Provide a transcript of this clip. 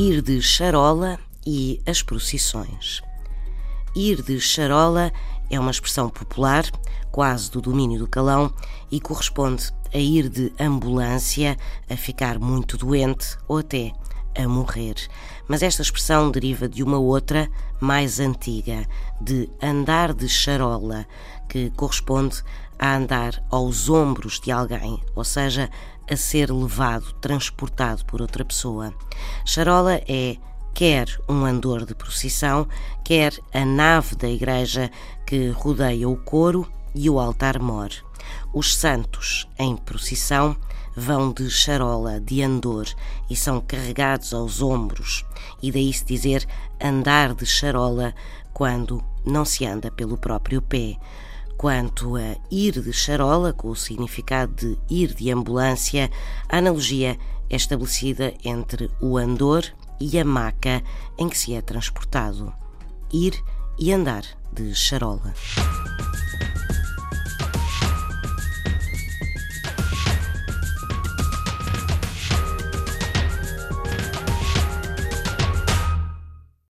Ir de charola e as procissões. Ir de charola é uma expressão popular, quase do domínio do calão, e corresponde a ir de ambulância, a ficar muito doente ou até a morrer. Mas esta expressão deriva de uma outra, mais antiga, de andar de charola, que corresponde a andar aos ombros de alguém, ou seja, a ser levado, transportado por outra pessoa. Charola é quer um andor de procissão, quer a nave da igreja que rodeia o coro e o altar-mor. Os santos, em procissão, vão de charola, de andor, e são carregados aos ombros, e daí se dizer andar de charola quando não se anda pelo próprio pé. Quanto a ir de charola, com o significado de ir de ambulância, a analogia é estabelecida entre o andor e a maca em que se é transportado. Ir e andar de charola.